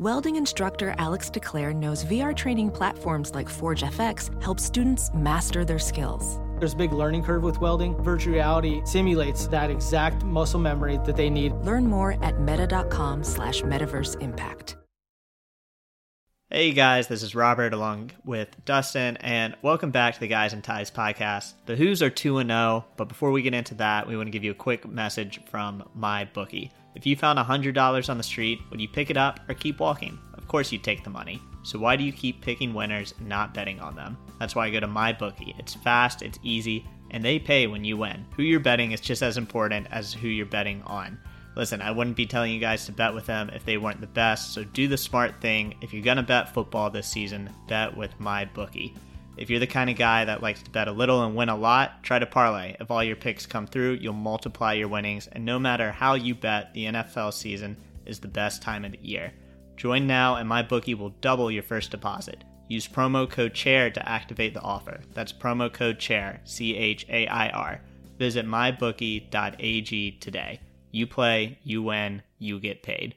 Welding instructor Alex DeClaire knows VR training platforms like Forge FX help students master their skills. There's a big learning curve with welding. Virtual reality simulates that exact muscle memory that they need. Learn more at meta.com slash metaverse impact. Hey guys, this is Robert along with Dustin, and welcome back to the Guys In Ties podcast. The Hoos are 2 0, but before we get into that, we want to give you a quick message from MyBookie. If you found $100 on the street, would you pick it up or keep walking? Of course you'd take the money. So why do you keep picking winners and not betting on them? That's why I go to MyBookie. It's fast, it's easy, and they pay when you win. Who you're betting is just as important as who you're betting on. Listen, I wouldn't be telling you guys to bet with them if they weren't the best, so do the smart thing. If you're going to bet football this season, bet with MyBookie. If you're the kind of guy that likes to bet a little and win a lot, try to parlay. If all your picks come through, you'll multiply your winnings, and no matter how you bet, the NFL season is the best time of the year. Join now, and MyBookie will double your first deposit. Use promo code CHAIR to activate the offer. That's promo code CHAIR, C H A I R. Visit mybookie.ag today. You play, you win, you get paid.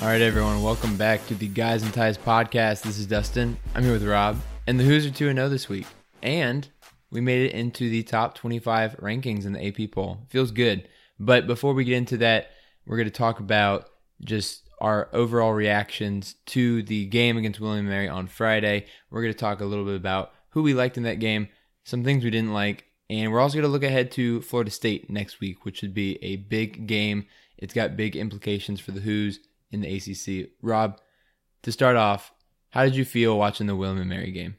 All right, everyone, welcome back to the Guys In Ties podcast. This is Dustin. I'm here with Rob, and the Hoos are 2 0 this week. And we made it into the top 25 rankings in the AP poll. Feels good. But before we get into that, we're going to talk about just our overall reactions to the game against William Mary on Friday. We're going to talk a little bit about who we liked in that game, some things we didn't like, and we're also going to look ahead to Florida State next week, which should be a big game. It's got big implications for the Hoos in the ACC. Rob, to start off, how did you feel watching the William and Mary game?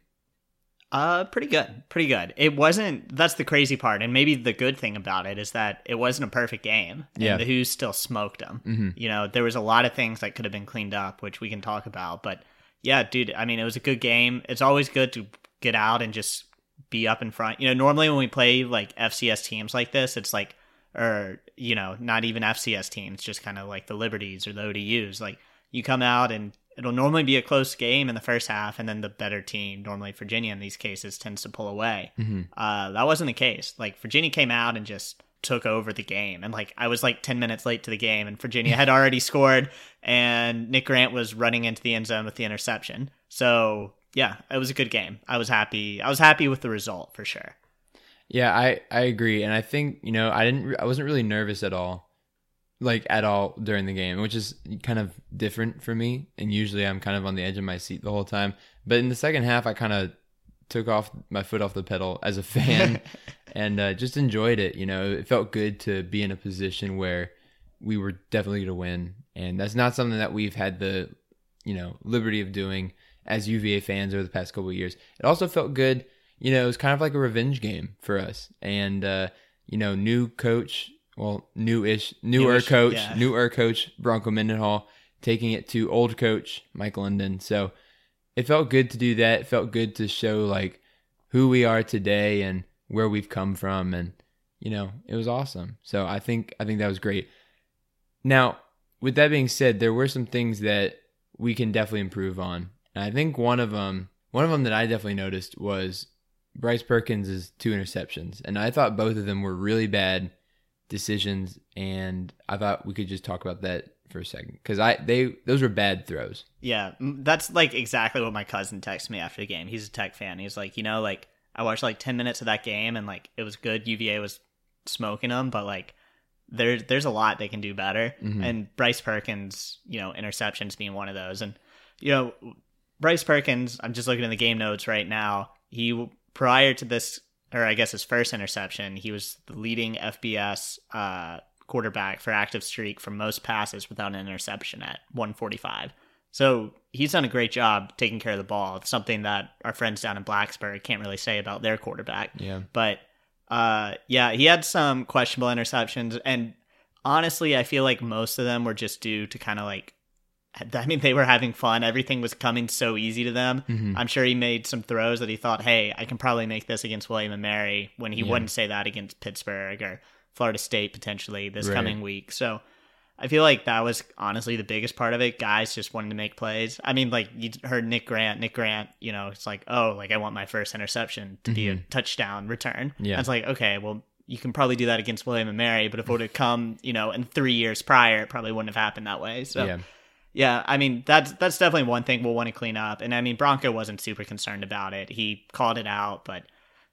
Uh, pretty good, pretty good. It wasn't. That's the crazy part, and maybe the good thing about it is that it wasn't a perfect game. And Yeah. the Who still smoked them. Mm-hmm. You know, there was a lot of things that could have been cleaned up, which we can talk about. But yeah, dude, I mean, it was a good game. It's always good to get out and just be up in front. You know, normally when we play like FCS teams like this, it's like, or you know, not even FCS teams, just kind of like the Liberties or the ODUs. Like you come out and it'll normally be a close game in the first half, and then the better team, normally Virginia in these cases, tends to pull away. Mm-hmm. Uh, that wasn't the case. Like Virginia came out and just took over the game, and like I was like ten minutes late to the game, and Virginia had already scored, and Nick Grant was running into the end zone with the interception. So yeah, it was a good game. I was happy. I was happy with the result for sure. Yeah, I I agree, and I think you know I didn't I wasn't really nervous at all, like at all during the game, which is kind of different for me. And usually I'm kind of on the edge of my seat the whole time. But in the second half, I kind of took off my foot off the pedal as a fan, and uh, just enjoyed it. You know, it felt good to be in a position where we were definitely going to win, and that's not something that we've had the you know liberty of doing as UVA fans over the past couple of years. It also felt good you know, it was kind of like a revenge game for us. And uh, you know, new coach, well, new-ish, newer Newish, coach, yeah. newer coach Bronco Mendenhall taking it to old coach Mike London. So it felt good to do that. It felt good to show like who we are today and where we've come from and you know, it was awesome. So I think I think that was great. Now, with that being said, there were some things that we can definitely improve on. And I think one of them one of them that I definitely noticed was Bryce Perkins' is two interceptions. And I thought both of them were really bad decisions and I thought we could just talk about that for a second cuz I they those were bad throws. Yeah, that's like exactly what my cousin texted me after the game. He's a tech fan. He's like, you know, like I watched like ten minutes of that game and like it was good. UVA was smoking them, but like there's there's a lot they can do better. Mhm. And Bryce Perkins, you know, interceptions being one of those. And you know, Bryce Perkins, I'm just looking at the game notes right now. He prior to this, or I guess his first interception, he was the leading FBS uh, quarterback for active streak for most passes without an interception at 145. So he's done a great job taking care of the ball. It's something that our friends down in Blacksburg can't really say about their quarterback. Yeah. But uh, yeah, he had some questionable interceptions, and honestly, I feel like most of them were just due to kind of like. I mean, they were having fun. Everything was coming so easy to them. Mm-hmm. I'm sure he made some throws that he thought, "Hey, I can probably make this against William and Mary." When he Yeah. wouldn't say that against Pittsburgh or Florida State potentially this Right. coming week. So I feel like that was honestly the biggest part of it. Guys just wanting to make plays. I mean, like you heard Nick Grant. Nick Grant, you know, it's like, oh, like I want my first interception to be a touchdown return. Mm-hmm. Yeah. And it's like, okay, well, you can probably do that against William and Mary, but if it would have come, you know, in three years prior, it probably wouldn't have happened that way. So Yeah. Yeah, I mean that's that's definitely one thing we'll want to clean up. And I mean Bronco wasn't super concerned about it. He called it out, but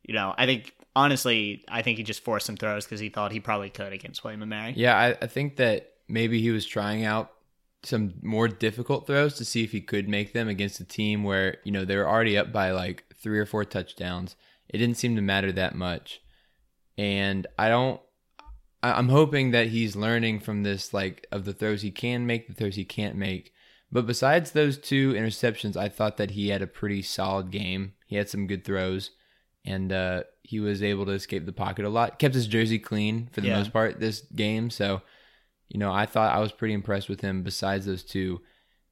you know, I think honestly, I think he just forced some throws because he thought he probably could against William and Mary. Yeah, I, I think that maybe he was trying out some more difficult throws to see if he could make them against a team where, you know, they were already up by like three or four touchdowns. It didn't seem to matter that much. And I don't I'm hoping that he's learning from this like of the throws he can make, the throws he can't make. But besides those two interceptions, I thought that he had a pretty solid game. He had some good throws and uh, he was able to escape the pocket a lot. Kept his jersey clean for the Yeah. most part this game. So, you know, I thought I was pretty impressed with him. Besides those two,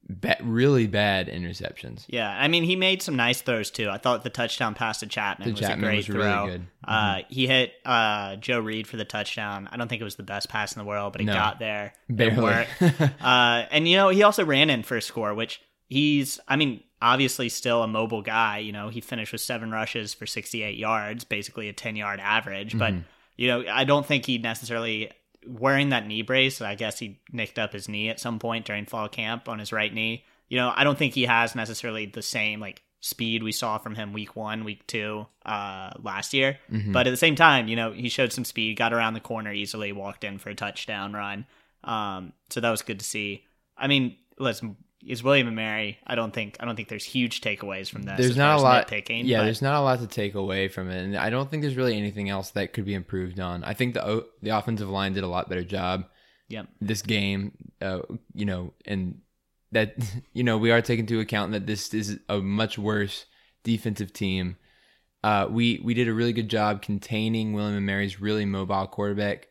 ba- really bad interceptions. Yeah, I mean he made some nice throws too. I thought the touchdown pass to Chapman was Chapman a great was really throw. good. Uh, he hit uh, Joe Reed for the touchdown. I don't think it was the best pass in the world, but he No. got there. It Barely. uh, and you know he also ran in for a score, which he's. I mean, obviously still a mobile guy. You know, he finished with seven rushes for 68 yards, basically a 10 yard average. But you know, I don't think he necessarily wearing that knee brace. I guess he nicked up his knee at some point during fall camp on his right knee. You know, I don't think he has necessarily the same like speed we saw from him week one, week two, uh, last year. But at the same time, you know, he showed some speed, got around the corner easily, walked in for a touchdown run. Um, so that was good to see. I mean, listen, is William and Mary? I don't think I don't think there's huge takeaways from this. There's not a lot. nitpicking. yeah, but- there's not a lot to take away from it, and I don't think there's really anything else that could be improved on. I think the the offensive line did a lot better job Yep. this game. Uh, you know, and that you know we are taking into account that this is a much worse defensive team. Uh, we we did a really good job containing William and Mary's really mobile quarterback.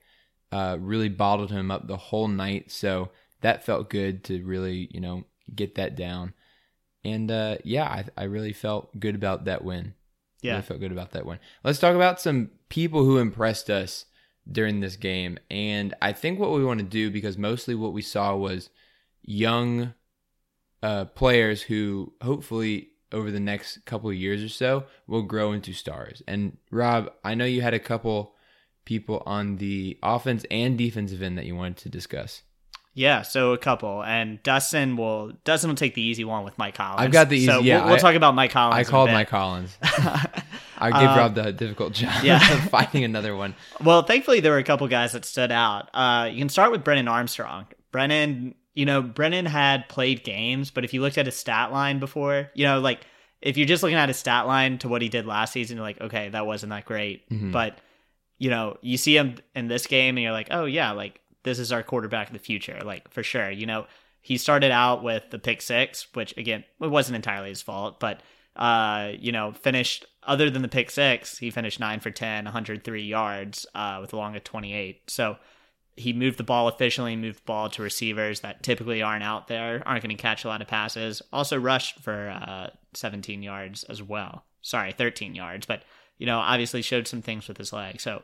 Uh, really bottled him up the whole night, so that felt good to really you know get that down. And uh, yeah, I, I really felt good about that win. Yeah. Really felt good about that win. Let's talk about some people who impressed us during this game. And I think what we want to do, because mostly what we saw was young uh, players who hopefully over the next couple of years or so will grow into stars. And Rob, I know you had a couple people on the offense and defensive end that you wanted to discuss. Yeah, so a couple, and Dustin will Dustin will take the easy one with Mike Hollins. I've got the So easy- yeah, we'll, we'll I- talk about Mike Hollins. I called. Mike Hollins. I gave Rob the difficult job yeah. of finding another one. Well, thankfully there were a couple guys that stood out. Uh, you can start with Brennan Armstrong. Brennan, you know, Brennan had played games, but if you looked at his stat line before, you know, like if you're just looking at his stat line to what he did last season, you're like, okay, that wasn't that great. Mm-hmm. But you know, you see him in this game, and you're like, oh yeah, like this is our quarterback of the future, like for sure. You know, he started out with the pick six, which again, it wasn't entirely his fault, but uh, you know, finished other than the pick six, he finished nine for 10, 103 yards, uh, with a long of 28. So he moved the ball efficiently, moved the ball to receivers that typically aren't out there, aren't going to catch a lot of passes. Also rushed for uh, 17 yards as well. Sorry, 13 yards, but you know, obviously showed some things with his leg. So,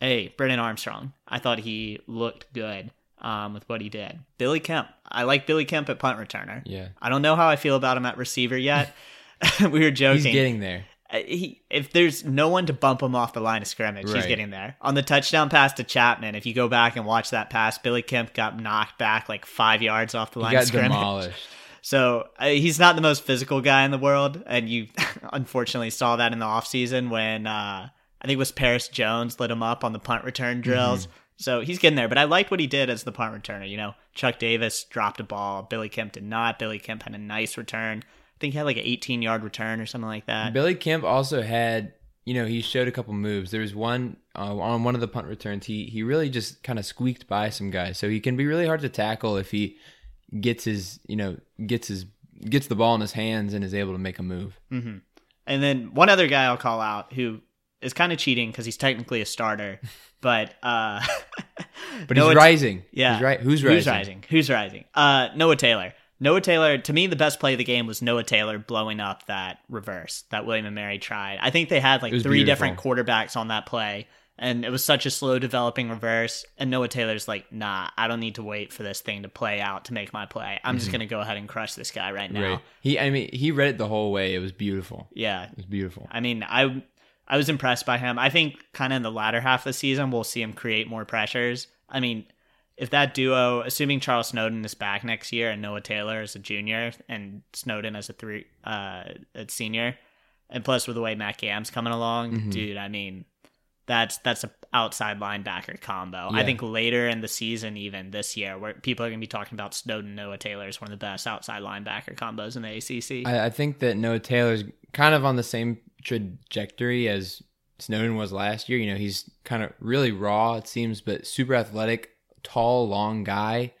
hey, Brennan Armstrong, I thought he looked good um, with what he did. Billy Kemp, I like Billy Kemp at punt returner. Yeah. I don't know how I feel about him at receiver yet. we were joking. He's getting there. Uh, he, if there's no one to bump him off the line of scrimmage, he's getting there. On the touchdown pass to Chapman, if you go back and watch that pass, Billy Kemp got knocked back like five yards off the He line of scrimmage. demolished. So uh, he's not the most physical guy in the world, and you unfortunately saw that in the offseason when uh, I think it was Paris Jones lit him up on the punt return drills. So he's getting there, but I liked what he did as the punt returner. You know, Chuck Davis dropped a ball, Billy Kemp did not. Billy Kemp had a nice return. I think he had like an 18 yard return or something like that. Billy Kemp also had, you know, he showed a couple moves. There was one uh, on one of the punt returns. He he really just kind of squeaked by some guys, so he can be really hard to tackle if he gets his, you know, gets his gets the ball in his hands and is able to make a move. hmm And then one other guy I'll call out who is kind of cheating because he's technically a starter, but uh, But Noah- he's rising. Yeah, He's right. Who's rising? Who's rising? Who's rising? Uh, Noah Taylor. Noah Taylor. To me, the best play of the game was Noah Taylor blowing up that reverse that William and Mary tried. I think they had like three beautiful. different quarterbacks on that play. And it was such a slow developing reverse. And Noah Taylor's like, nah, I don't need to wait for this thing to play out to make my play. I'm just going to go ahead and crush this guy right now. Mm-hmm. Right. He. I mean, he read it the whole way. It was beautiful. Yeah. It was beautiful. I mean, I I was impressed by him. I think kind of in the latter half of the season, we'll see him create more pressures. I mean, if that duo, assuming Charles Snowden is back next year and Noah Taylor is a junior and Snowden as a three uh a senior, and plus with the way Matt Gahm's coming along, Mhm. dude, I mean, that's that's a outside linebacker combo. I think later in the season, even this year, where people are gonna be talking about Snowden Noah Taylor is one of the best outside linebacker combos in the ACC. I, I think that Noah Taylor's kind of on the same trajectory as Snowden was last year. You know, he's kind of really raw, it seems, but super athletic, tall, long guy.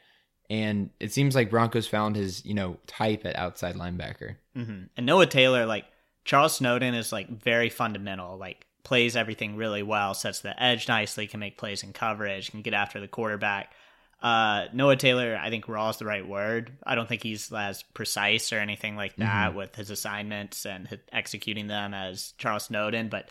And it seems like Broncos found his, you know, type at outside linebacker. hmm And Noah Taylor, like Charles Snowden, is like very fundamental. Like plays everything really well, sets the edge nicely, can make plays in coverage, can get after the quarterback. Uh, Noah Taylor, I think raw is the right word. I don't think he's as precise or anything like that with his assignments and h- executing them as Charles Snowden. But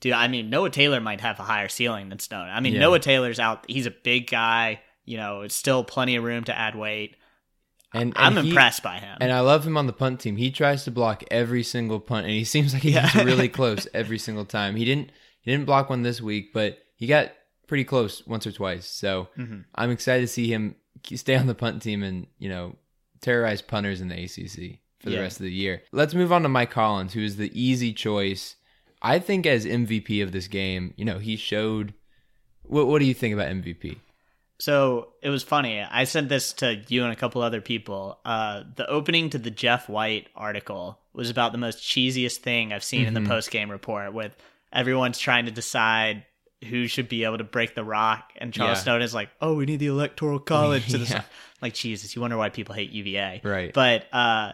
dude, I mean, Noah Taylor might have a higher ceiling than Snowden. I mean, Yeah. Noah Taylor's out. He's a big guy. You know, it's still plenty of room to add weight. And, I'm he- impressed by him. And I love him on the punt team. He tries to block every single punt, and he seems like he Yeah. gets really close every single time. He didn't he didn't block one this week, but he got pretty close once or twice. So Mhm. I'm excited to see him stay on the punt team and you know terrorize punters in the ACC for the Yeah. rest of the year. Let's move on to Mike Hollins, who is the easy choice. I think as MVP of this game, you know, he showed. What What do you think about MVP? So it was funny. I sent this to you and a couple other people. Uh, the opening to the Jeff White article was about the most cheesiest thing I've seen in Mhm. the post game report, with everyone's trying to decide who should be able to break the rock, and Charles Yeah. Snowden is like, "Oh, we need the electoral college to Yeah. decide." Like, Jesus, you wonder why people hate UVA, Right. But uh,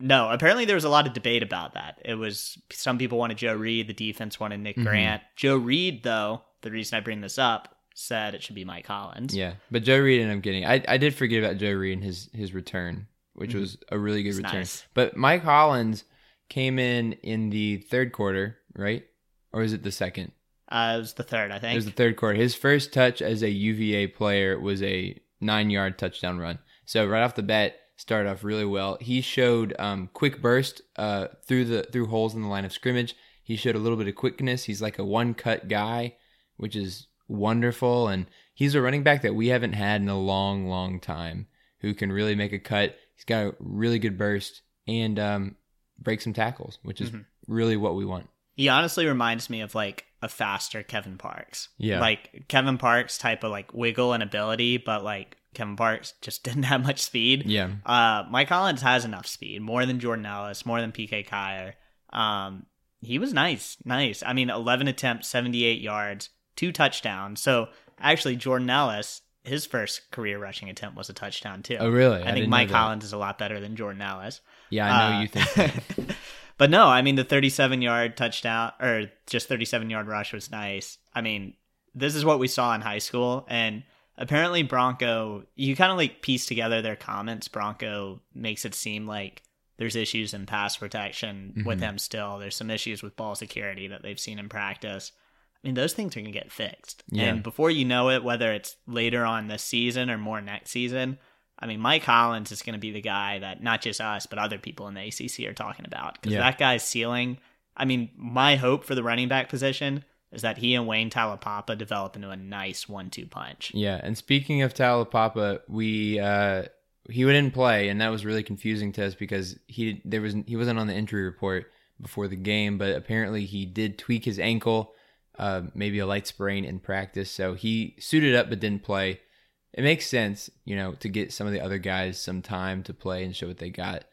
no, apparently there was a lot of debate about that. It was some people wanted Joe Reed, the defense wanted Nick Mhm. Grant. Joe Reed, though, the reason I bring this up, said it should be Mike Hollins. Yeah, but Joe Reed and I'm kidding. I I did forget about Joe Reed and his his return, which was a really good Mm-hmm. It's return. nice. But Mike Hollins came in in the third quarter, right? Or is it the second? Uh, it was the third, I think. It was the third quarter. His first touch as a UVA player was a nine yard touchdown run. So right off the bat, started off really well. He showed um, quick burst uh, through the through holes in the line of scrimmage. He showed a little bit of quickness. He's like a one cut guy, which is wonderful. And he's a running back that we haven't had in a long, long time who can really make a cut. He's got a really good burst and um, break some tackles, which is Mhm. really what we want. he honestly reminds me of like a faster Kevin Parks. Yeah. Like Kevin Parks type of like wiggle and ability, but like Kevin Parks just didn't have much speed. Yeah. Uh, Mike Hollins has enough speed, more than Jordan Ellis, more than PK Kier. Um, he was nice, nice. I mean, 11 attempts, 78 yards, two touchdowns. So actually, Jordan Ellis, his first career rushing attempt was a touchdown too. Oh, really? I, I think Mike. Hollins is a lot better than Jordan Ellis. Yeah, I know Uh, you think but no, I mean the 37 yard touchdown or just 37 yard rush was nice. I mean, this is what we saw in high school and apparently Bronco you kind of like piece together their comments. Bronco makes it seem like there's issues in pass protection with Mhm. him still. There's some issues with ball security that they've seen in practice. I mean, those things are going to get fixed. Yeah. And before you know it, whether it's later on this season or more next season, I mean, Mike Hollins is going to be the guy that not just us, but other people in the ACC are talking about. Because Yeah. that guy's ceiling, I mean, my hope for the running back position is that he and Wayne Taulapapa develop into a nice one two punch. Yeah, and speaking of Taulapapa, we uh he didn't play, and that was really confusing to us because he there was he wasn't on the injury report before the game, but apparently he did tweak his ankle, uh, maybe a light sprain in practice, so he suited up but didn't play. It makes sense, you know, to get some of the other guys some time to play and show what they got.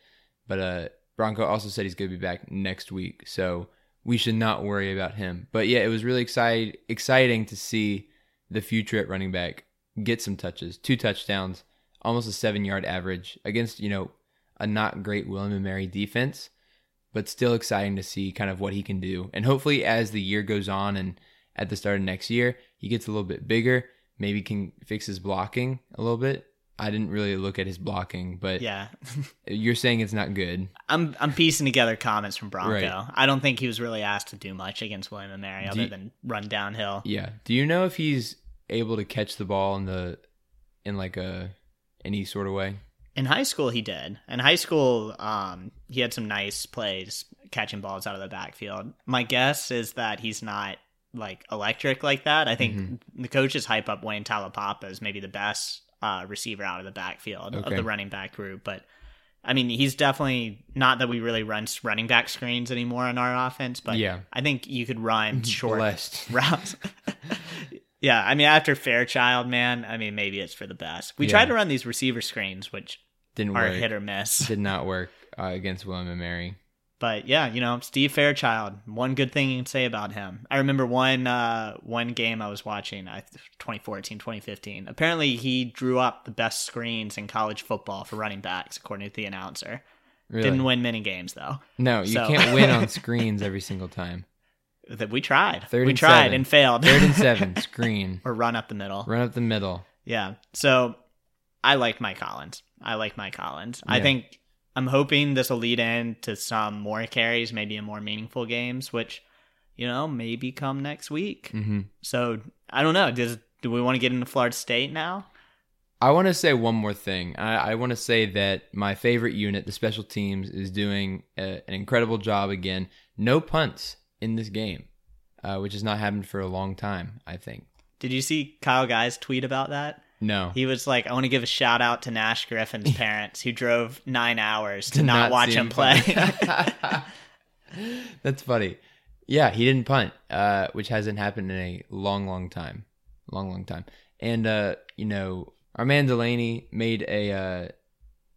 But uh Bronco also said he's going to be back next week, so we should not worry about him. But yeah, it was really exciting exciting to see the future at running back get some touches, two touchdowns, almost a seven yard average against, you know, a not great William and Mary defense, but still exciting to see kind of what he can do. And hopefully, as the year goes on and at the start of next year, he gets a little bit bigger, maybe can fix his blocking a little bit. I didn't really look at his blocking, but Yeah. you're saying it's not good. I'm I'm piecing together comments from Bronco. Right. I don't think he was really asked to do much against William and Mary Do other you- than run downhill. Yeah. Do you know if he's able to catch the ball in the in like a any sort of way? In high school, he did. In high school, um, he had some nice plays catching balls out of the backfield. My guess is that he's not like electric like that. I think Mm-hmm. the coaches hype up Wayne Taulapapa as maybe the best uh, receiver out of the backfield of the running back group, but. I mean, he's definitely not that we really run running back screens anymore in our offense, but Yeah. I think you could run short routes. Yeah, I mean, after Fairchild, man, I mean, maybe it's for the best. We Yeah. tried to run these receiver screens, which Didn't are work. hit or miss. Did not work uh, against William and Mary. But yeah, you know, Steve Fairchild. One good thing you can say about him. I remember one uh, one game I was watching, I 2014, 2015. Apparently, he drew up the best screens in college football for running backs, according to the announcer. Really? Didn't win many games though. No, you So- can't win on screens every single time. That we tried. Third we and tried seven. and failed. Third and seven, screen. or run up the middle. Run up the middle. Yeah. So I like Mike Hollins. I like Mike Hollins. I think I'm hoping this will lead in to some more carries, maybe in more meaningful games, which, you know, maybe come next week. hmm So I don't know. Does do we want to get into Florida State now? I want to say one more thing. I, I want to say that my favorite unit, the special teams, is doing a, an incredible job again. No punts in this game, uh, which has not happened for a long time, I think. Did you see Kyle Guy's tweet about that? No. He was like, I want to give a shout out to Nash Griffin's parents who drove nine hours to, To not, not watch him play. That's funny. Yeah, he didn't punt, uh, which hasn't happened in a long, long time. Long, long time. And, uh, you know, our man Delaney made a uh,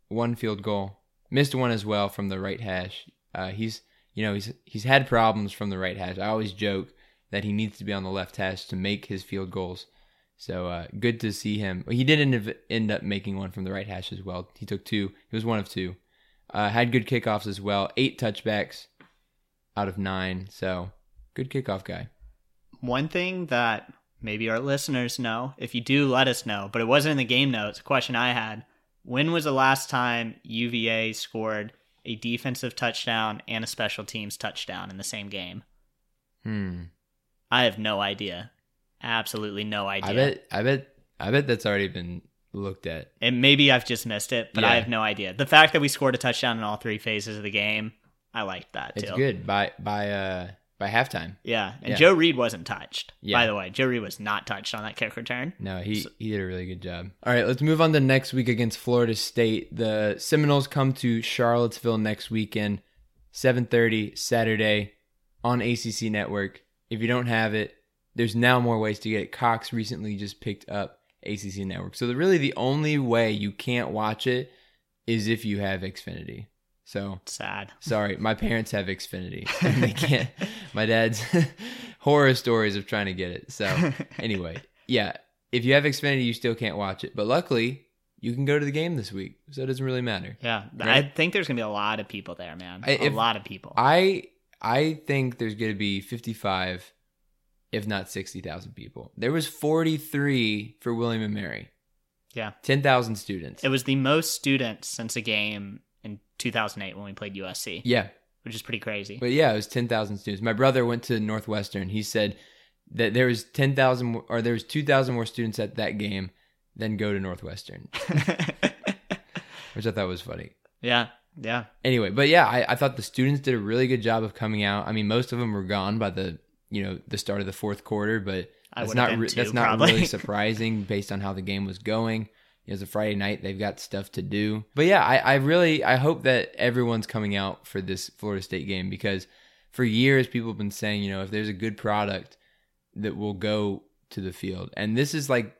one field goal, missed one as well from the right hash. Uh, he's, you know, he's he's had problems from the right hash. I always joke that he needs to be on the left hash to make his field goals. So uh, good to see him. He did end up, end up making one from the right hash as well. He took two. He was one of two. Uh, had good kickoffs as well. Eight touchbacks out of nine. So good kickoff guy. One thing that maybe our listeners know, if you do, let us know, but it wasn't in the game notes. A question I had When was the last time UVA scored a defensive touchdown and a special teams touchdown in the same game? Hmm. I have no idea. Absolutely no idea. I bet. I bet. I bet that's already been looked at. And maybe I've just missed it, but I have no idea. The fact that we scored a touchdown in all three phases of the game, I liked that too. It's good by by uh by halftime. Yeah, and Yeah. Joe Reed wasn't touched. Yeah. By the way, Joe Reed was not touched on that kick return. No, he he did a really good job. All right, let's move on to next week against Florida State. The Seminoles come to Charlottesville next weekend, 7:30 Saturday on ACC Network. If you don't have it, there's now more ways to get it. Cox recently just picked up ACC Network. So the, really the only way you can't watch it is if you have Xfinity. So Sad. Sorry, my parents have Xfinity. And they can't. my dad's horror stories of trying to get it. So anyway, yeah, if you have Xfinity, you still can't watch it. But luckily, you can go to the game this week, so it doesn't really matter. Yeah, I think there's gonna be a lot of people there, man. I- A lot of people. I I think there's going to be 55, if not 60,000 people. There was 43 for William and Mary. yeah, 10,000 students. it was the most students since a game in 2008 when we played USC, yeah, which is pretty crazy. But yeah, it was 10,000 students. My brother went to Northwestern. He said that there was 10,000 more- or there was 2,000 more students at that game than go to Northwestern, which I thought was funny. yeah, yeah, Anyway, but yeah, I, I thought the students did a really good job of coming out. I mean, most of them were gone by the, you know, the start of the fourth quarter, but that's not re- that's not really surprising based on how the game was going. It was a Friday night; they've got stuff to do. But yeah, I, I really I hope that everyone's coming out for this Florida State game because for years people have been saying, you know, if there's a good product that will go to the field, and this is like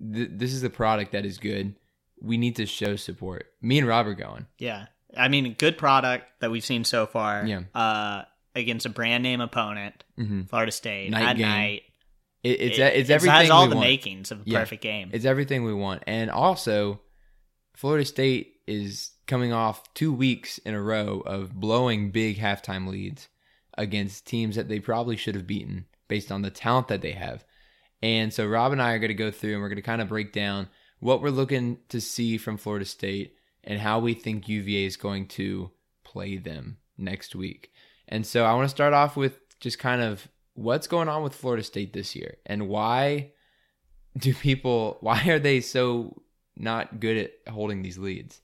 th- this is the product that is good. We need to show support. Me and Rob are going. yeah. I mean, good product that we've seen so far. Yeah. Uh, against a brand name opponent, hmm Florida State Night at game. night. It, it's It- it's it everything has all the want. makings of a Yeah. perfect game. It's everything we want. And also, Florida State is coming off two weeks in a row of blowing big halftime leads against teams that they probably should have beaten based on the talent that they have. And so Rob and I are going to go through and we're going to kind of break down what we're looking to see from Florida State and how we think UVA is going to play them next week. And so I want to start off with just kind of what's going on with Florida State this year and why do people why are they so not good at holding these leads?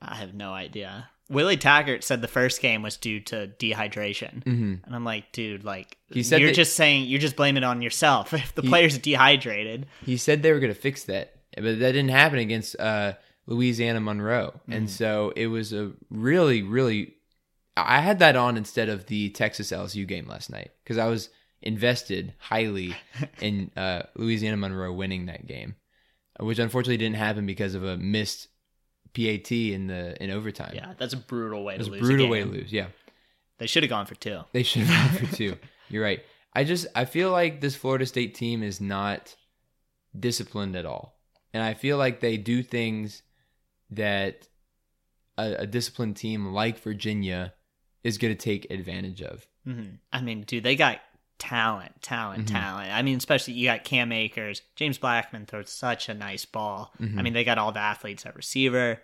I have no idea. Willie Taggart said the first game was due to dehydration, Mm-hmm. and I'm like, dude, like He said you're just saying you're just blaming it on yourself. If the He- player's dehydrated, He said they were going to fix that, but that didn't happen against uh, Louisiana Monroe, and so it was a really, really. I had that on instead of the Texas LSU game last night because I was invested highly in uh, Louisiana Monroe winning that game, which unfortunately didn't happen because of a missed PAT in the in overtime. yeah, that's a brutal way was to a lose. brutal way to lose. Yeah. They should have gone for two. They should have gone for two. You're right. I just I feel like this Florida State team is not disciplined at all, and I feel like they do things that a, a disciplined team like Virginia is going to take advantage of. hmm I mean, dude, they got talent, talent, Mhm. talent. I mean, especially you got Cam Akers, James Blackman throws such a nice ball. Mhm. I mean, they got all the athletes at receiver,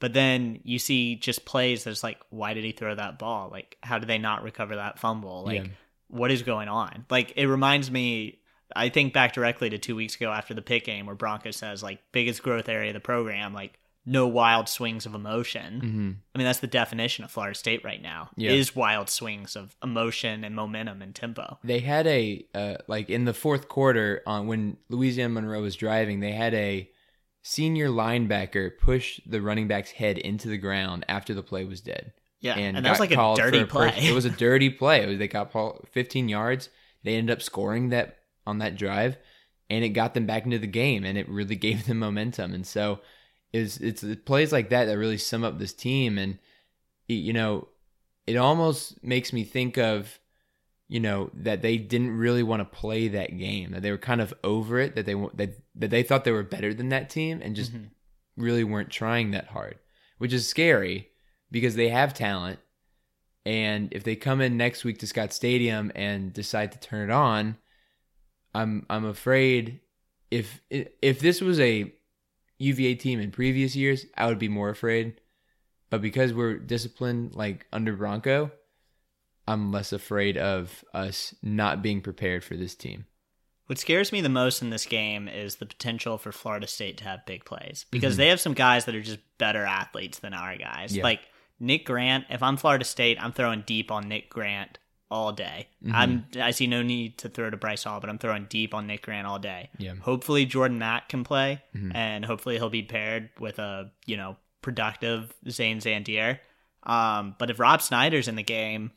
but then you see just plays that's like, why did he throw that ball? Like, how did they not recover that fumble? Like, Yeah. what is going on? Like, it reminds me. I think back directly to two weeks ago after the Pitt game where Bronco says like biggest growth area of the program, like no wild swings of emotion. Mm-hmm. I mean, that's the definition of Florida State right now. Yeah. Is wild swings of emotion and momentum and tempo. They had a uh, like in the fourth quarter on when Louisiana Monroe was driving, they had a senior linebacker push the running back's head into the ground after the play was dead. Yeah, and, and, that was like a dirty pers- play. it was a dirty play. It was- they got Paul 15 yards. They ended up scoring that on that drive, and it got them back into the game, and it really gave them momentum. And so, it's it's the plays like that that really sum up this team. And you know, it almost makes me think of you know that they didn't really want to play that game. That they were kind of over it. That they that that they thought they were better than that team, and just Mhm. really weren't trying that hard, which is scary because they have talent. And if they come in next week to Scott Stadium and decide to turn it on, I'm I'm afraid if if this was a UVA team in previous years, I would be more afraid. But because we're disciplined like under Bronco, I'm less afraid of us not being prepared for this team. What scares me the most in this game is the potential for Florida State to have big plays because Mhm. they have some guys that are just better athletes than our guys. Yeah. Like Nick Grant, if I'm Florida State, I'm throwing deep on Nick Grant all day. Mhm. I'm I see no need to throw to Bryce Hall, but I'm throwing deep on Nick Grant all day. Yeah. Hopefully Jordan Mack can play Mhm. and hopefully he'll be paired with a, you know, productive Zane Zandier. Um, but if Rob Snyder's in the game,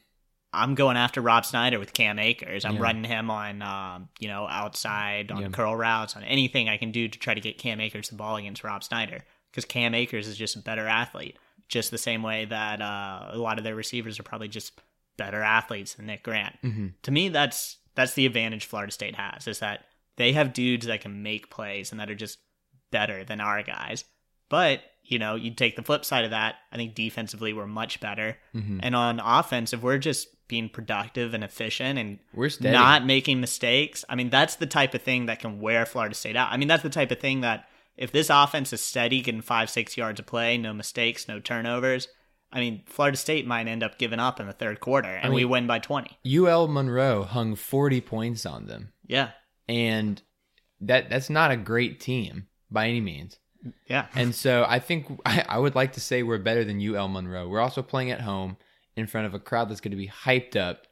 I'm going after Rob Snyder with Cam Akers. I'm Yeah. running him on, um, you know, outside, on Yeah. curl routes, on anything I can do to try to get Cam Akers the ball against Rob Snyder. Because Cam Akers is just a better athlete, just the same way that uh, a lot of their receivers are probably just better athletes than Nick Grant. Mm-hmm. To me, that's that's the advantage Florida State has is that they have dudes that can make plays and that are just better than our guys. But you know, you take the flip side of that. I think defensively we're much better, Mm-hmm. and on offense, if we're just being productive and efficient and We're steady. not making mistakes, I mean, that's the type of thing that can wear Florida State out. I mean, that's the type of thing that if this offense is steady, getting five, six yards of play, no mistakes, no turnovers, I mean, Florida State might end up giving up in the third quarter, and we mean- win by twenty. UL Monroe hung 40 points on them. Yeah, and that that's not a great team by any means. yeah. And so I think I, I would like to say we're better than UL Monroe. We're also playing at home in front of a crowd that's going to be hyped up.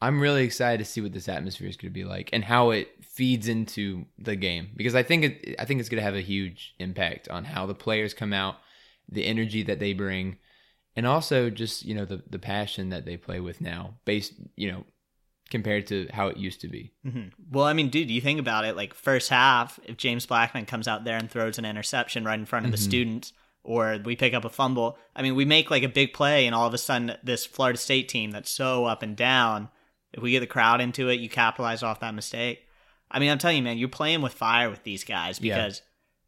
I'm really excited to see what this atmosphere is going to be like and how it feeds into the game because I think it I think it's going to have a huge impact on how the players come out, the energy that they bring, and also just you know the the passion that they play with now, based you know compared to how it used to be. hmm Well, I mean, dude, you think about it. Like first half, if James Blackman comes out there and throws an interception right in front of the Mhm. students, or we pick up a fumble, I mean, we make like a big play, and all of a sudden, this Florida State team that's so up and down, if we get the crowd into it, you capitalize off that mistake. I mean, I'm telling you, man, you're playing with fire with these guys because,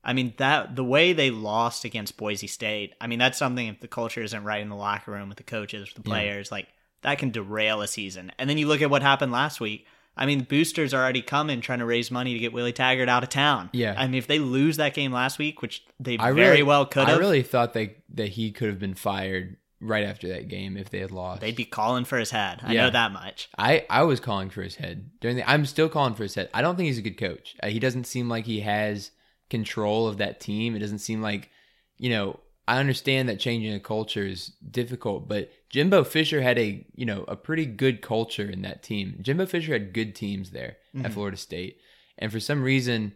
I mean that the way they lost against Boise State. I mean that's something if the culture isn't right in the locker room with the coaches, with the Yeah. players, like that can derail a season. And then you look at what happened last week. I mean, boosters are already coming trying to raise money to get Willie Taggart out of town. Yeah. I mean, if they lose that game last week, which they I very really, well could I have, really thought they that he could have been fired right after that game if they had lost. they'd be calling for his head. I Yeah. know that much. I, I was calling for his head during the. I'm still calling for his head. I don't think he's a good coach. Uh, he doesn't seem like he has control of that team. It doesn't seem like, you know, I understand that changing a culture is difficult, but Jimbo Fisher had a you know a pretty good culture in that team. Jimbo Fisher had good teams there at mm-hmm. Florida State, and for some reason,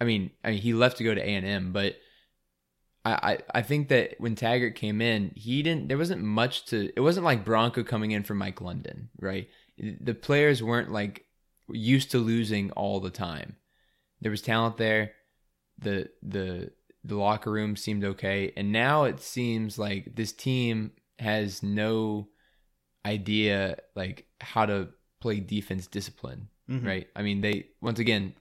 I mean, I mean he left to go to A and M, but I, I I think that when Taggart came in, he didn't. There wasn't much to. It wasn't like Bronco coming in for Mike London, right? The players weren't like used to losing all the time. There was talent there. The the the locker room seemed okay, and now it seems like this team has no idea like how to play defense discipline, Mhm. right? I mean, they once again,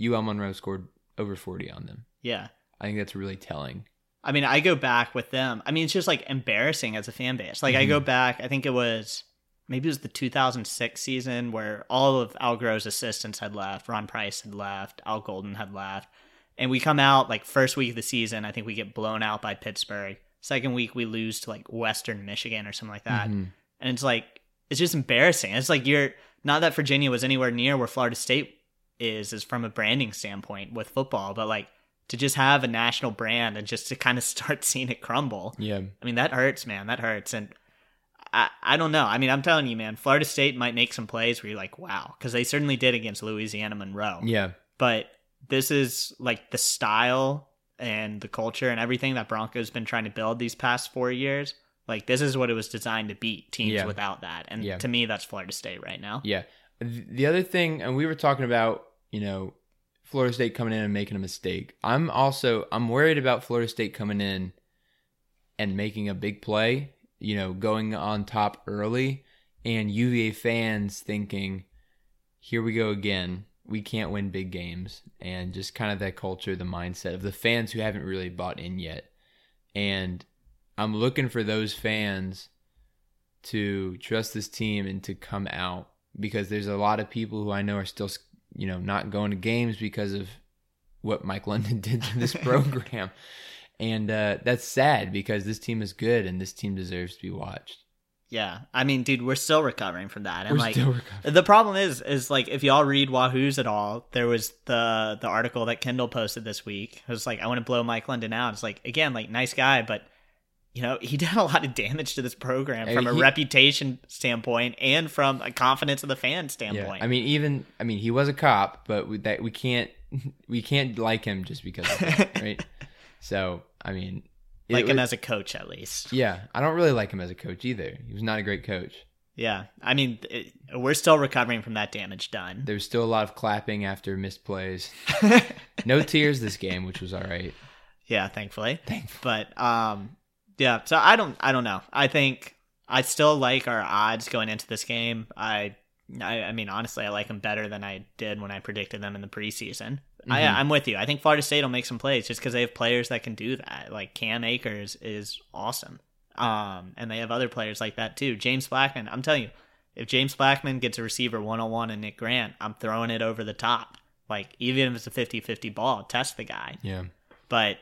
UL Monroe scored over forty on them. Yeah. I think that's really telling. I mean, I go back with them. I mean, it's just like embarrassing as a fan base. Like, I go Mm-hmm. back, I think it was maybe it was the 2006 season where all of Al Groh's assistants had left. Ron Prince had left. Al Golden had left. And we come out like first week of the season, I think we get blown out by Pittsburgh. Second week, we lose to like Western Michigan or something like that. Mhm. And it's like, it's just embarrassing. It's like you're not that Virginia was anywhere near where Florida State is, is from a branding standpoint with football, but like to just have a national brand and just to kind of start seeing it crumble. Yeah. I mean, that hurts, man. That hurts. And I, I don't know. I mean, I'm telling you, man, Florida State might make some plays where you're like, wow, because they certainly did against Louisiana Monroe. Yeah. But this is like the style and the culture and everything that Broncos been trying to build these past four years. Like this is what it was designed to beat teams Yeah. without that. And Yeah. to me, that's Florida State right now. Yeah. The other thing, and we were talking about, you know, Florida State coming in and making a mistake. I'm also I'm worried about Florida State coming in and making a big play, you know, going on top early, and UVA fans thinking, "Here we go again. We can't win big games," and just kind of that culture, the mindset of the fans who haven't really bought in yet. And I'm looking for those fans to trust this team and to come out because there's a lot of people who I know are still, you know, not going to games because of what Mike London did to this program. And uh, that's sad because this team is good and this team deserves to be watched. Yeah. I mean, dude, we're still recovering from that. And We're like still recovering. the problem is is like if y'all read Wahoo's at all, there was the the article that Kendall posted this week. It was like, I want to blow Mike London out. It's like again, like nice guy, but you know, he did a lot of damage to this program from a he- reputation standpoint and from a confidence of the fan standpoint. Yeah, I mean, even I mean, he was a cop, but we, that we can't we can't like him just because of that, right? So I mean, like him as a coach at least. yeah, I don't really like him as a coach either. He was not a great coach. Yeah. I mean, it, we're still recovering from that damage done. There was still a lot of clapping after missed plays. no tears this game, which was all right. Yeah, thankfully. Thankfully. But um yeah, so I don't I don't know. I think I still like our odds going into this game. I I, I mean honestly I like them better than I did when I predicted them in the preseason. I Mhm. I'm with you. I think Florida State will make some plays just because they have players that can do that. Like Cam Akers is awesome. Um and they have other players like that too. James Blackman, I'm telling you, if James Blackman gets a receiver one on one and Nick Grant, I'm throwing it over the top. Like even if it's a 50-50 ball, test the guy. Yeah. But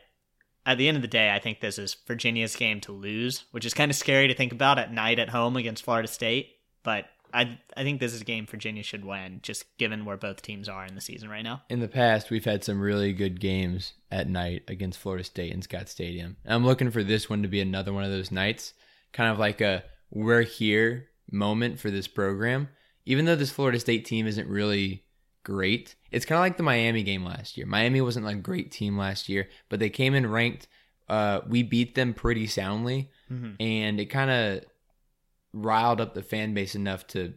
at the end of the day, I think this is Virginia's game to lose, which is kind of scary to think about at night at home against Florida State. But I I think this is a game Virginia should win, just given where both teams are in the season right now. In the past, we've had some really good games at night against Florida State in Scott Stadium. And I'm looking for this one to be another one of those nights, kind of like a we're here moment for this program. Even though this Florida State team isn't really great, it's kind of like the Miami game last year. Miami wasn't like a great team last year, but they came in ranked. Uh, we beat them pretty soundly, Mhm. and it kind of riled up the fan base enough to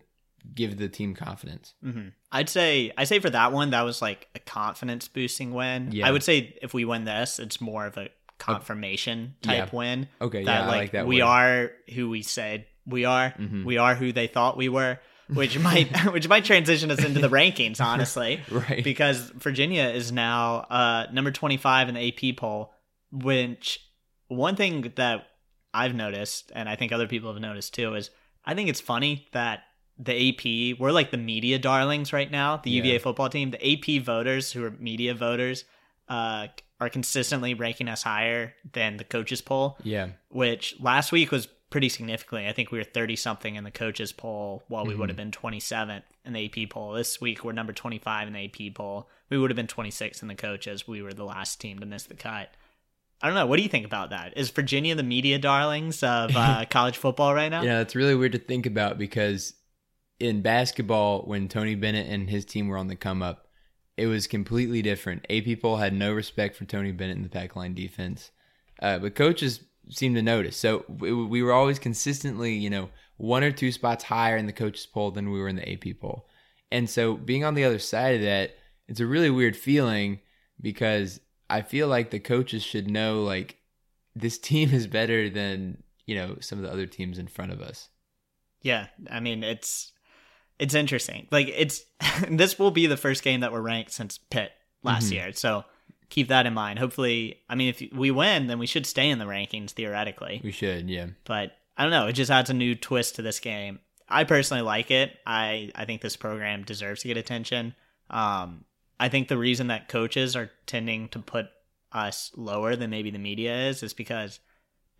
give the team confidence. hmm I'd say I say for that one that was like a confidence boosting win. Yeah. I would say if we win this, it's more of a confirmation type Yeah. win. Okay, that yeah, I like, like that we word. are who we said we are. Mhm. We are who they thought we were. which might which might transition us into the rankings, honestly. Right. Because Virginia is now uh, number 25 in the AP poll, which one thing that I've noticed, and I think other people have noticed too, is I think it's funny that the AP, we're like the media darlings right now, the UVA Yeah. football team. The AP voters, who are media voters, uh, are consistently ranking us higher than the coaches poll Yeah. which last week was pretty significantly. I think we were 30 something in the coaches poll while we would have been 27th in the AP poll. This week we're number 25 in the AP poll. We would have been 26 in the coaches. We were the last team to miss the cut. I don't know. What do you think about that? Is Virginia the media darlings of uh, college football right now? Yeah, it's really weird to think about because in basketball, when Tony Bennett and his team were on the come up, it was completely different. A people had no respect for Tony Bennett and the pack line defense, uh, but coaches seemed to notice. So we, we were always consistently, you know, one or two spots higher in the coaches poll than we were in the AP poll. And so being on the other side of that, it's a really weird feeling because I feel like the coaches should know like this team is better than, you know, some of the other teams in front of us. Yeah, I mean it's it's interesting. Like it's this will be the first game that we're ranked since Pitt last Mhm. year. So keep that in mind. Hopefully, I mean if we win, then we should stay in the rankings theoretically. We should, yeah. But I don't know, it just adds a new twist to this game. I personally like it. I I think this program deserves to get attention. Um I think the reason that coaches are tending to put us lower than maybe the media is is because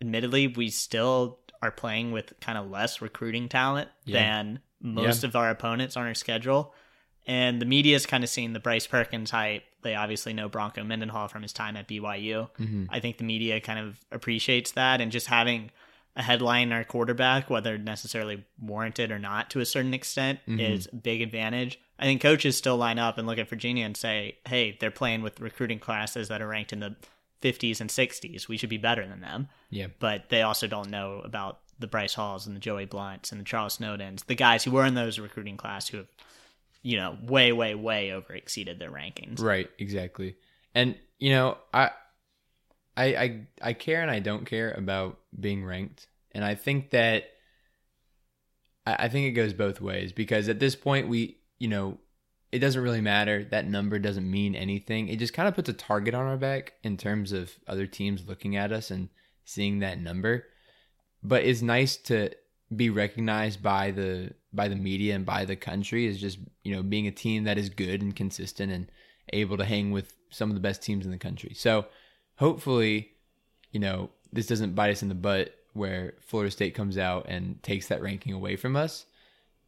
admittedly we still are playing with kind of less recruiting talent Yeah. than most of our opponents on our schedule. And the media is kind of seeing the Bryce Perkins hype. They obviously know Bronco Mendenhall from his time at BYU. hmm I think the media kind of appreciates that and just having a headline or quarterback, whether necessarily warranted or not to a certain extent, Mhm. is a big advantage. I think coaches still line up and look at Virginia and say, hey, they're playing with recruiting classes that are ranked in the 50s and 60s. We should be better than them. Yeah. But they also don't know about the Bryce Halls and the Joey Blounts and the Charles Snowdens, the guys who were in those recruiting class who have, you know, way, way, way over exceeded their rankings. Right, exactly. And you know, I, I, I, I care and I don't care about being ranked, and I think that, I, I think it goes both ways because at this point we, you know, it doesn't really matter. That number doesn't mean anything. It just kind of puts a target on our back in terms of other teams looking at us and seeing that number. But it's nice to be recognized by the by the media and by the country is just you know being a team that is good and consistent and able to hang with some of the best teams in the country. So hopefully, you know, this doesn't bite us in the butt where Florida State comes out and takes that ranking away from us.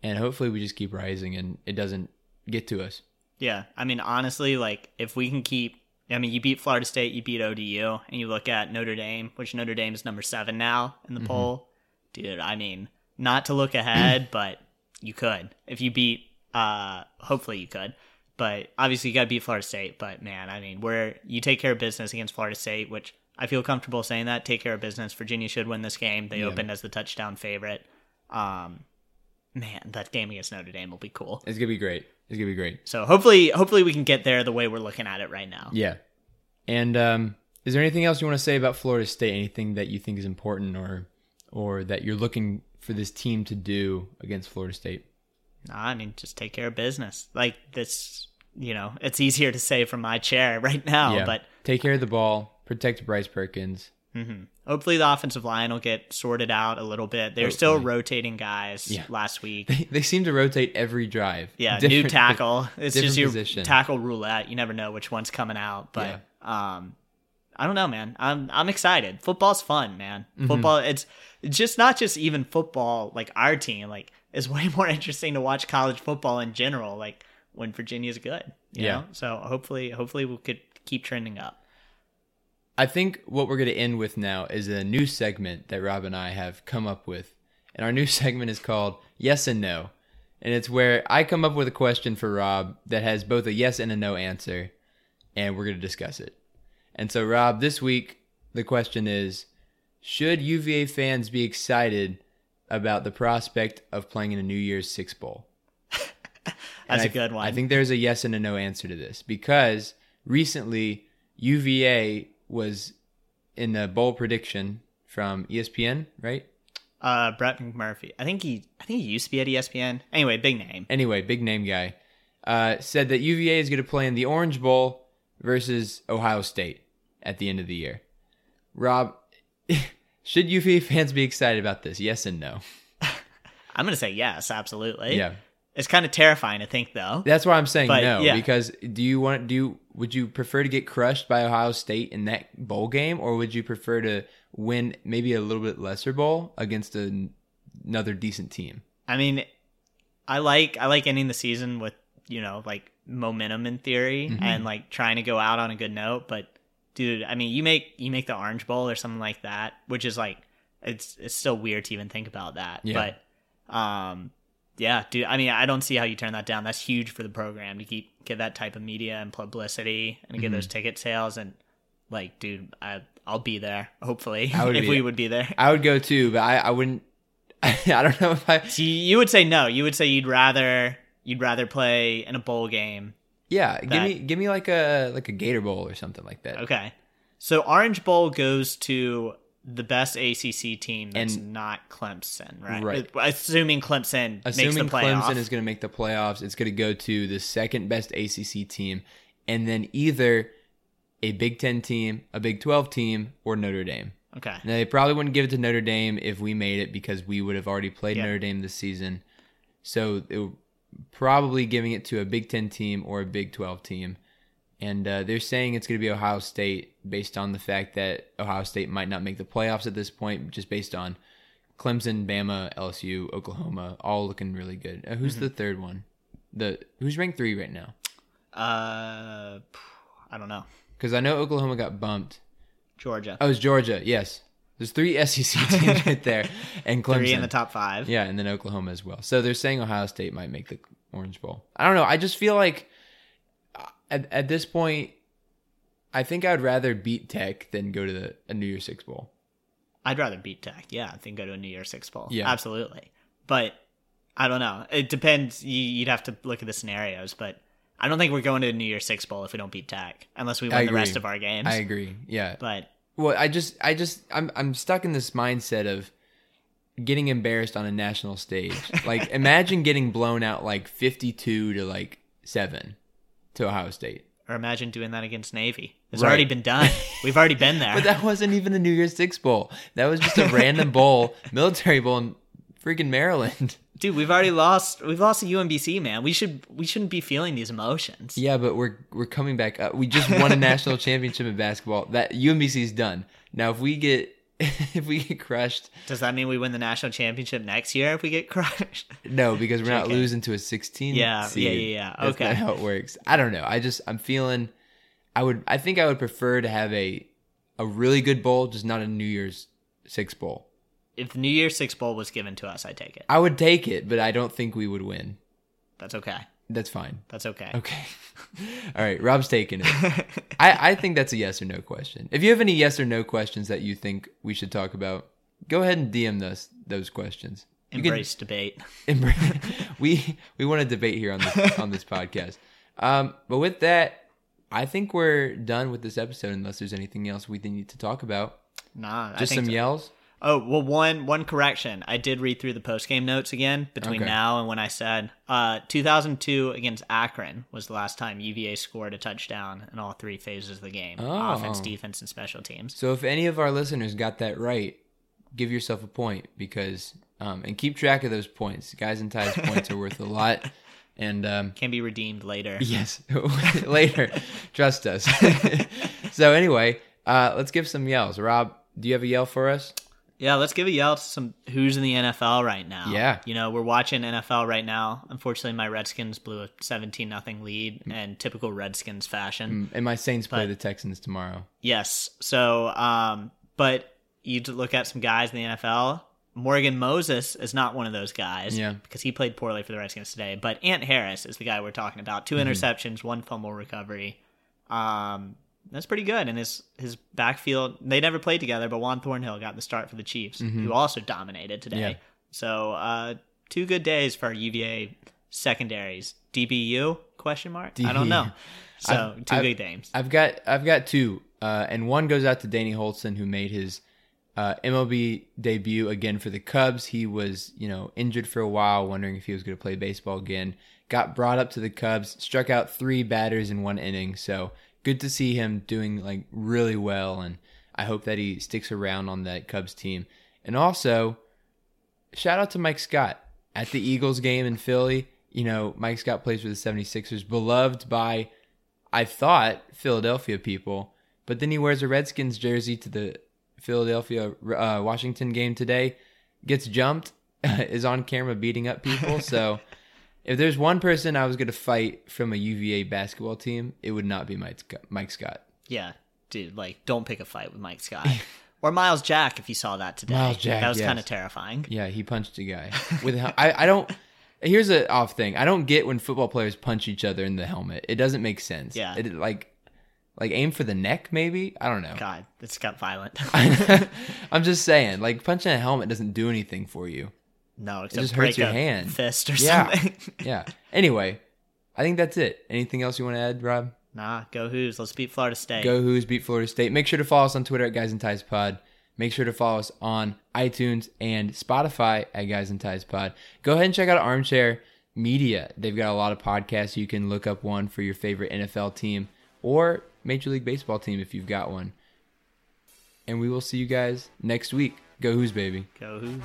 And hopefully we just keep rising and it doesn't get to us. Yeah, I mean, honestly, like if we can keep, I mean, you beat Florida State, you beat ODU, and you look at Notre Dame, which Notre Dame is number seven now in the poll, dude. I mean, not to look ahead, but you could if you beat. uh Hopefully, you could, but obviously, you got to beat Florida State. But man, I mean, where you take care of business against Florida State, which I feel comfortable saying that take care of business. Virginia should win this game. They Yeah. opened as the touchdown favorite. Um, man, that game against Notre Dame will be cool. It's gonna be great. It's gonna be great. So hopefully, hopefully we can get there the way we're looking at it right now. Yeah. And um, is there anything else you want to say about Florida State? Anything that you think is important or or that you're looking for this team to do against Florida State? Nah, I mean, just take care of business. Like this, you know, it's easier to say from my chair right now, yeah. but take care of the ball, protect Bryce Perkins. Mhm. hopefully the offensive line will get sorted out a little bit. They're still rotating guys Yeah. last week. They, they seem to rotate every drive. Yeah, new tackle. It's just your position. tackle roulette. You never know which one's coming out, but um, I don't know, man. I'm I'm excited. Football's fun, man. Mm-hmm. Football. It's it's just not just even football. Like our team, like is way more interesting to watch college football in general. Like when Virginia's good, you Yeah. know. So hopefully, hopefully we could keep trending up. I think what we're going to end with now is a new segment that Rob and I have come up with. And our new segment is called Yes and No. And it's where I come up with a question for Rob that has both a yes and a no answer, and we're going to discuss it. And so, Rob, this week, the question is Should UVA fans be excited about the prospect of playing in a New Year's Six Bowl? That's a a good one. I think there's a yes and a no answer to this because recently UVA was in the bowl prediction from ESPN, right? Uh, Brett McMurphy. I think he. I think he used to be at ESPN. Anyway, big name. Anyway, big name guy uh, said that UVA is going to play in the Orange Bowl versus Ohio State at the end of the year. Rob, should UVA fans be excited about this? Yes and no. I'm gonna say yes, absolutely. Yeah. It's kind of terrifying to think though. That's why I'm saying But, no yeah. because do you want do you would you prefer to get crushed by Ohio State in that bowl game or would you prefer to win maybe a little bit lesser bowl against another decent team? I mean, I like I like ending the season with you know like momentum in theory Mm-hmm. and like trying to go out on a good note. But dude, I mean, you make you make the Orange Bowl or something like that, which is like it's it's still weird to even think about that. Yeah. But um, yeah, dude. I mean, I don't see how you turn that down. That's huge for the program to keep get that type of media and publicity and get Mm-hmm. those ticket sales and like, dude, I I'll be there. Hopefully, I would if be- we would be there. I would go too, but I, I wouldn't I don't know if I So you you would say no. You would say you'd rather you'd rather play in a bowl game. Yeah, give me give me like a like a Gator Bowl or something like that. Okay. So Orange Bowl goes to the best ACC team that's And- not Clemson, right? Right. Assuming Clemson Assuming makes the playoff. Clemson is going to make the playoffs, it's going to go to the second best ACC team, and then either a Big Ten team, a Big Twelve team, or Notre Dame. okay. Now they probably wouldn't give it to Notre Dame if we made it because we would have already played Yeah. Notre Dame this season. So it probably giving it to a Big Ten team or a Big Twelve team. And uh, they're saying it's going to be Ohio State based on the fact that Ohio State might not make the playoffs at this point, just based on Clemson, Bama, LSU, Oklahoma, all looking really good. Uh, who's the third one? The who's ranked three right now? Uh, I don't know. Because I know Oklahoma got bumped. Georgia. Oh, it's Georgia. Yes, there's three SEC teams right there, and Clemson. Three in the top five. Yeah, and then Oklahoma as well. So they're saying Ohio State might make the Orange Bowl. I don't know. I just feel like at, at this point, I think I'd rather beat Tech than go to the, a New Year's Six Bowl. I'd rather beat Tech, yeah, than go to a New Year's Six bowl. Yeah. absolutely. But I don't know. It depends. You, you'd have to look at the scenarios, but I don't think we're going to a New Year's Six bowl if we don't beat Tech, unless we win the rest of our games. I agree. Yeah. but Well, I just, I just, I'm, I'm stuck in this mindset of getting embarrassed on a national stage. like, imagine getting blown out like 52 to like seven to Ohio State. or imagine doing that against Navy. It's Right. already been done. We've already been there. But that wasn't even the New Year's Six Bowl. That was just a random bowl, military bowl in freaking Maryland. Dude, we've already lost. We've lost to UMBC, man. We should. We shouldn't be feeling these emotions. Yeah, but we're we're coming back up. We just won a national championship in basketball. That UMBC's done. Now if we get if we get crushed, Does that mean we win the national championship next year if we get crushed? no, because we're not Okay. losing to a 16 Yeah, seed. yeah, yeah, yeah. That's Okay. not how it works. I don't know. I just I'm feeling I would I think I would prefer to have a a really good bowl, just not a New Year's Six bowl. If the New Year's Six bowl was given to us, I take it. I would take it, but I don't think we would win. That's okay. That's fine. That's okay. Okay. All right. Rob's taking it. I, I think that's a yes or no question. If you have any yes or no questions that you think we should talk about, go ahead and DM us those questions. You can- Embrace debate. Embra- we we want to debate here on this on this podcast. Um, but with that, I think we're done with this episode. Unless there's anything else we need to talk about. Nah, I Just some so. yells. Oh well, one one correction. I did read through the post game notes again between Okay. now and when I said uh, 2002 against Akron was the last time UVA scored a touchdown in all three phases of the game: Oh. offense, defense, and special teams. So if any of our listeners got that right, give yourself a point because um, and keep track of those points. Guys and ties points are worth a lot. And um, Can be redeemed later. Yes, later. Trust us. so anyway, uh, let's give some yells. Rob, do you have a yell for us? Yeah, let's give a yell to some Hoos in the NFL right now. Yeah. You know, we're watching NFL right now. Unfortunately, my Redskins blew a 17 nothing lead in typical Redskins fashion. And my Saints play the Texans tomorrow. Yes. So, um, but you look at some guys in the NFL. Morgan Moses is not one of those guys. Yeah. Because he played poorly for the Redskins today. But Ant Harris is the guy we're talking about. 2 Mm-hmm. interceptions, one fumble recovery. Um, that's pretty good. And his his backfield, they never played together, but Juan Thornhill got the start for the Chiefs, who also dominated today. Mm-hmm. Yeah. So, uh, two good days for UVA secondaries. DBU? Question mark. I don't know. So, I've- 2 I've- good games. I've got I've got two, uh, and one goes out to Danny Hultzen who made his uh, MLB debut again for the Cubs. He was, you know, injured for a while, wondering if he was going to play baseball again. Got brought up to the Cubs, struck out three batters in one inning. So good to see him doing like really well, and I hope that he sticks around on that Cubs team. And also, shout out to Mike Scott at the Eagles game in Philly. You know, Mike Scott plays for the 76ers, beloved by, I thought, Philadelphia people. But then he wears a Redskins jersey to the Philadelphia uh, Washington game today, gets jumped, is on camera beating up people. So if there's one person I was going to fight from a UVA basketball team, it would not be Mike, Mike Scott. Yeah, dude, like don't pick a fight with Mike Scott. or Myles Jack if you saw that today. Myles Jack, that was yes. kind of terrifying. Yeah, he punched a guy with. I I don't. Here's a off thing. I don't get when football players punch each other in the helmet. It doesn't make sense. Yeah. It like like aim for the neck maybe. I don't know. God, it's got violent. I'm just saying, like punching a helmet doesn't do anything for you. No, except just break hurts your a hand. fist or Yeah. something. Yeah. Anyway, I think that's it. Anything else you want to add, Rob? nah, go Hoos. Let's beat Florida State. Go Hoos beat Florida State. Make sure to follow us on Twitter at Guys In Ties Pod. Make sure to follow us on iTunes and Spotify at Guys In Ties Pod. Go ahead and check out Armchair Media. They've got a lot of podcasts. You can look up one for your favorite NFL team or Major League Baseball team if you've got one. And we will see you guys next week. Go Hoos, baby. Go Hoos.